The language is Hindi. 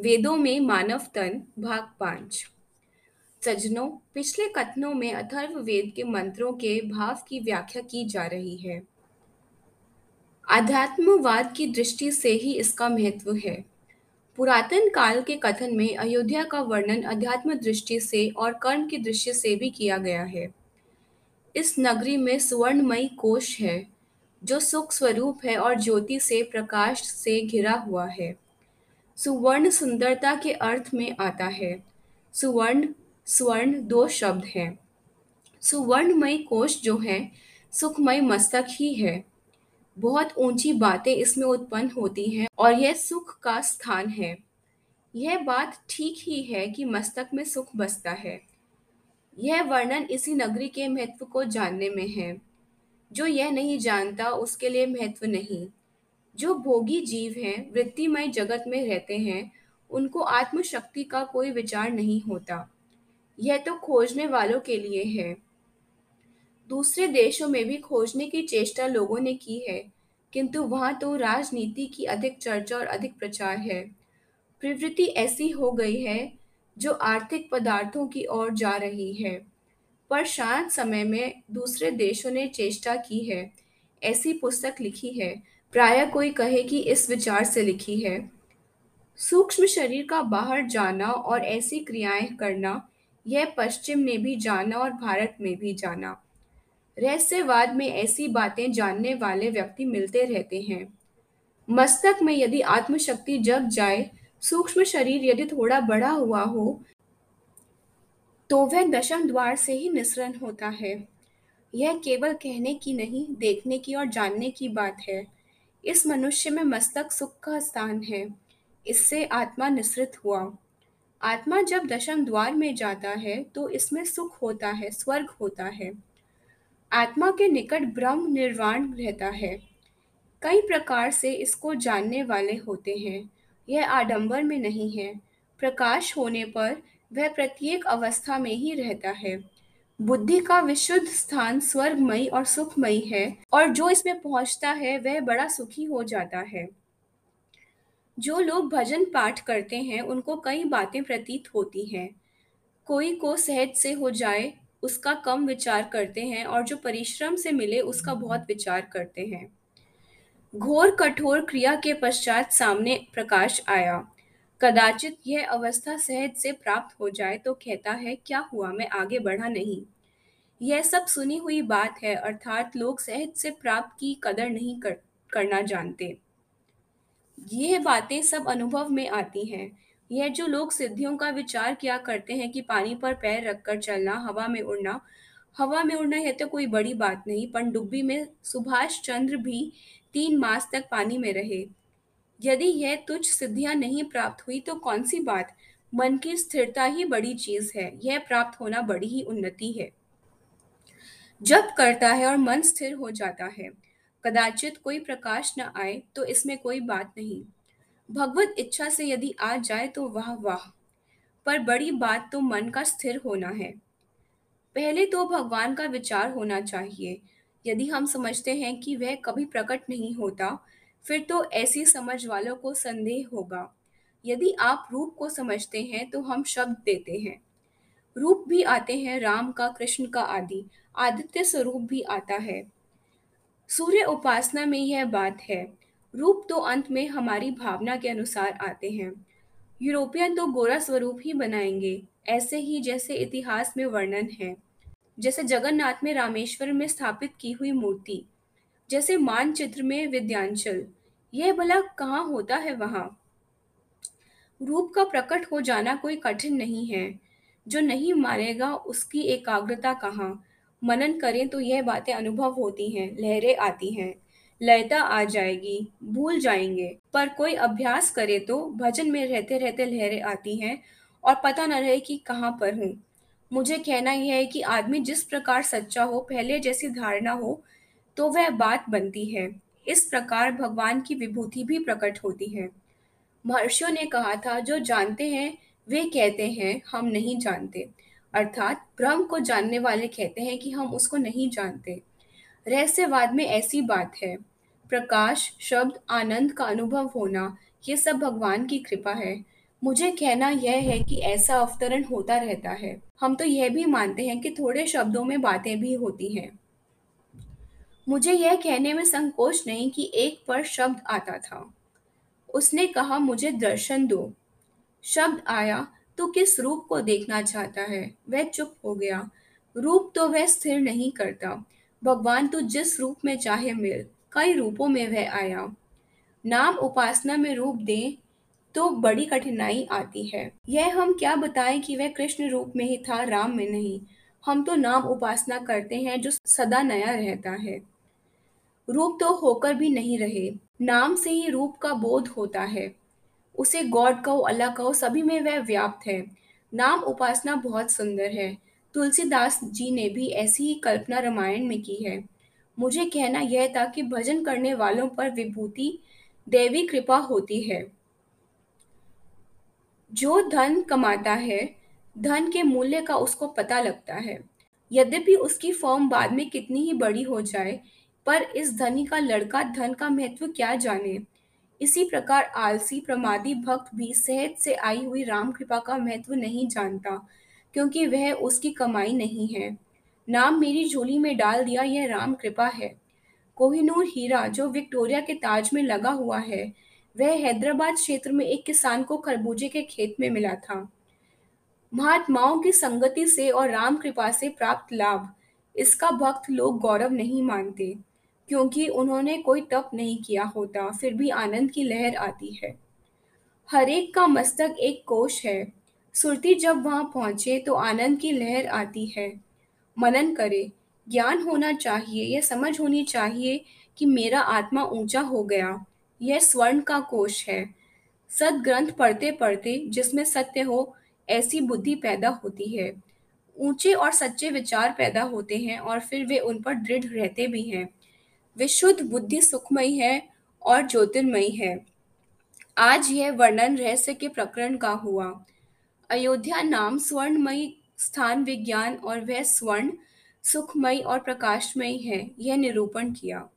वेदों में मानव तन, भाग पाँच। सज्जनों, पिछले कथनों में अथर्व वेद के मंत्रों के भाव की व्याख्या की जा रही है। आध्यात्मवाद की दृष्टि से ही इसका महत्व है। पुरातन काल के कथन में अयोध्या का वर्णन अध्यात्म दृष्टि से और कर्म की दृष्टि से भी किया गया है। इस नगरी में सुवर्णमयी कोश है, जो सुख स्वरूप है और ज्योति से प्रकाश से घिरा हुआ है। सुवर्ण सुंदरता के अर्थ में आता है। सुवर्ण, स्वर्ण दो शब्द हैं। सुवर्णमय कोश जो है, सुखमय मस्तक ही है। बहुत ऊँची बातें इसमें उत्पन्न होती हैं और यह सुख का स्थान है। यह बात ठीक ही है कि मस्तक में सुख बसता है। यह वर्णन इसी नगरी के महत्व को जानने में है। जो यह नहीं जानता, उसके लिए महत्व नहीं। जो भोगी जीव हैं, वृत्तिमय जगत में रहते हैं, उनको आत्मशक्ति का कोई विचार नहीं होता। यह तो खोजने वालों के लिए है। दूसरे देशों में भी खोजने की चेष्टा लोगों ने की है, किंतु वहाँ तो राजनीति की अधिक चर्चा और अधिक प्रचार है। प्रवृत्ति ऐसी हो गई है, जो आर्थिक पदार्थों की ओर जा रही है। पर शांत समय में दूसरे देशों ने चेष्टा की है, ऐसी पुस्तक लिखी है प्राय कोई कहे कि इस विचार से लिखी है। सूक्ष्म शरीर का बाहर जाना और ऐसी क्रियाएँ करना, यह पश्चिम ने भी जाना और भारत में भी जाना। रहस्यवाद में ऐसी बातें जानने वाले व्यक्ति मिलते रहते हैं। मस्तक में यदि आत्मशक्ति जग जाए, सूक्ष्म शरीर यदि थोड़ा बड़ा हुआ हो तो वह दशम द्वार से ही निसरण होता है। यह केवल कहने की नहीं, देखने की और जानने की बात है। इस मनुष्य में मस्तक सुख का स्थान है। इससे आत्मा निसृत हुआ। आत्मा जब दशम द्वार में जाता है तो इसमें सुख होता है, स्वर्ग होता है। आत्मा के निकट ब्रह्म निर्वाण रहता है। कई प्रकार से इसको जानने वाले होते हैं। यह आडंबर में नहीं है। प्रकाश होने पर वह प्रत्येक अवस्था में ही रहता है। बुद्धि का विशुद्ध स्थान स्वर्गमयी और सुखमयी है, और जो इसमें पहुँचता है, वह बड़ा सुखी हो जाता है। जो लोग भजन पाठ करते हैं, उनको कई बातें प्रतीत होती हैं। कोई को सहज से हो जाए, उसका कम विचार करते हैं, और जो परिश्रम से मिले, उसका बहुत विचार करते हैं। घोर कठोर क्रिया के पश्चात सामने प्रकाश आया। कदाचित यह अवस्था सहज से प्राप्त हो जाए तो कहता है क्या हुआ? मैं आगे बढ़ा नहीं। यह सब सुनी हुई बात है अर्थात लोग सहज से प्राप्त की कदर नहीं कर, करना जानते। यह बातें सब अनुभव में आती हैं। यह जो लोग सिद्धियों का विचार किया करते हैं कि पानी पर पैर रखकर चलना हवा में उड़ना हवा में उड़ना यह तो कोई बड़ी बात नहीं पनडुब्बी में सुभाष चंद्र भी तीन मास तक पानी में रहे। यदि यह तुझ सिद्धियाँ नहीं प्राप्त हुई तो कौन सी बात? मन की स्थिरता ही बड़ी चीज़ है, यह प्राप्त होना बड़ी ही उन्नति है। जब करता है और मन स्थिर हो जाता है, कदाचित कोई प्रकाश न आए तो इसमें कोई बात नहीं। भगवत इच्छा से यदि आ जाए तो वाह वाह। पर बड़ी बात तो मन का स्थिर होना है। पहले तो भगवान का विचार होना चाहिए। यदि हम समझते हैं कि वह कभी प्रकट नहीं होता फिर तो ऐसी समझ वालों को संदेह होगा। यदि आप रूप को समझते हैं तो हम शब्द देते हैं। रूप भी आते हैं, राम का, कृष्ण का आदि। आदित्य स्वरूप भी आता है। सूर्य उपासना में यह बात है। रूप तो अंत में हमारी भावना के अनुसार आते हैं। यूरोपियन तो गोरा स्वरूप ही बनाएँगे, ऐसे ही जैसे इतिहास में वर्णन है। जैसे जगन्नाथ में रामेश्वर में स्थापित की हुई मूर्ति जैसे मानचित्र में विद्यांचल। यह भला कहाँ होता है वहाँ? रूप का प्रकट हो जाना कोई कठिन नहीं है। जो नहीं मानेगा उसकी एकाग्रता कहाँ? मनन करें तो यह बातें अनुभव होती हैं, लहरें आती हैं। लयता आ जाएगी, भूल जाएँगे। पर कोई अभ्यास करे तो भजन में रहते रहते लहरें आती हैं और पता न रहे कि कहाँ पर हूँ। मुझे कहना यह है कि आदमी जिस प्रकार सच्चा हो, पहले जैसी धारणा हो तो वह बात बनती है। इस प्रकार भगवान की विभूति भी प्रकट होती है। महर्षियों ने कहा था, जो जानते हैं, वे कहते हैं, हम नहीं जानते। अर्थात ब्रह्म को जानने वाले कहते हैं कि हम उसको नहीं जानते। रहस्यवाद में ऐसी बात है। प्रकाश, शब्द, आनंद का अनुभव होना, ये सब भगवान की कृपा है। मुझे कहना यह है कि ऐसा अवतरण होता रहता है। हम तो यह भी मानते हैं कि थोड़े शब्दों में बातें भी होती हैं। मुझे यह कहने में संकोच नहीं कि एक पर शब्द आता था। उसने कहा, मुझे दर्शन दो। शब्द आया तो किस रूप को देखना चाहता है? वह चुप हो गया। रूप तो वह स्थिर नहीं करता। भगवान तो जिस रूप में चाहे मिल, कई रूपों में वह आया। नाम उपासना में रूप दें तो बड़ी कठिनाई आती है। यह हम क्या बताएँ कि वह कृष्ण रूप में ही था, राम में नहीं। हम तो नाम उपासना करते हैं, जो सदा नया रहता है। रूप तो होकर भी नहीं रहे। नाम से ही रूप का बोध होता है। उसे गॉड कहो, अल्लाह कहो, सभी में वह व्याप्त है। नाम उपासना बहुत सुंदर है। तुलसीदास जी ने भी ऐसी ही कल्पना रामायण में की है। मुझे कहना यह था कि भजन करने वालों पर विभूति देवी कृपा होती है। जो धन कमाता है, धन के मूल्य का उसको पता लगता है। यद्यपि उसकी फॉर्म बाद में कितनी ही बड़ी हो जाए पर इस धनी का लड़का धन का महत्व क्या जाने? इसी प्रकार आलसी, प्रमादी भक्त भी सहज से आई हुई राम कृपा का महत्व नहीं जानता, क्योंकि वह उसकी कमाई नहीं है। नाम मेरी झोली में डाल दिया यह राम कृपा है। कोहिनूर हीरा, जो विक्टोरिया के ताज में लगा हुआ है, वह हैदराबाद क्षेत्र में एक किसान को खरबूजे के खेत में मिला था। महात्माओं की संगति से और राम कृपा से प्राप्त लाभ, इसका भक्त लोग गौरव नहीं मानते। क्योंकि उन्होंने कोई तप नहीं किया होता, फिर भी आनंद की लहर आती है। हरेक का मस्तक एक कोश है। सुरती जब वहाँ पहुँचे तो आनंद की लहर आती है। मनन करे, ज्ञान होना चाहिए, यह समझ होनी चाहिए कि मेरा आत्मा ऊँचा हो गया। यह स्वर्ण का कोश है। सदग्रंथ पढ़ते पढ़ते, जिसमें सत्य हो, ऐसी बुद्धि पैदा होती है। ऊँचे और सच्चे विचार पैदा होते हैं और फिर वे उन पर दृढ़ रहते भी हैं। विशुद्ध बुद्धि सुखमयी है और ज्योतिर्मयी है। आज यह वर्णन रहस्य के प्रकरण का हुआ। अयोध्या नाम स्वर्णमय स्थान विज्ञान और वह स्वर्ण सुखमयी और प्रकाशमयी है, यह निरूपण किया।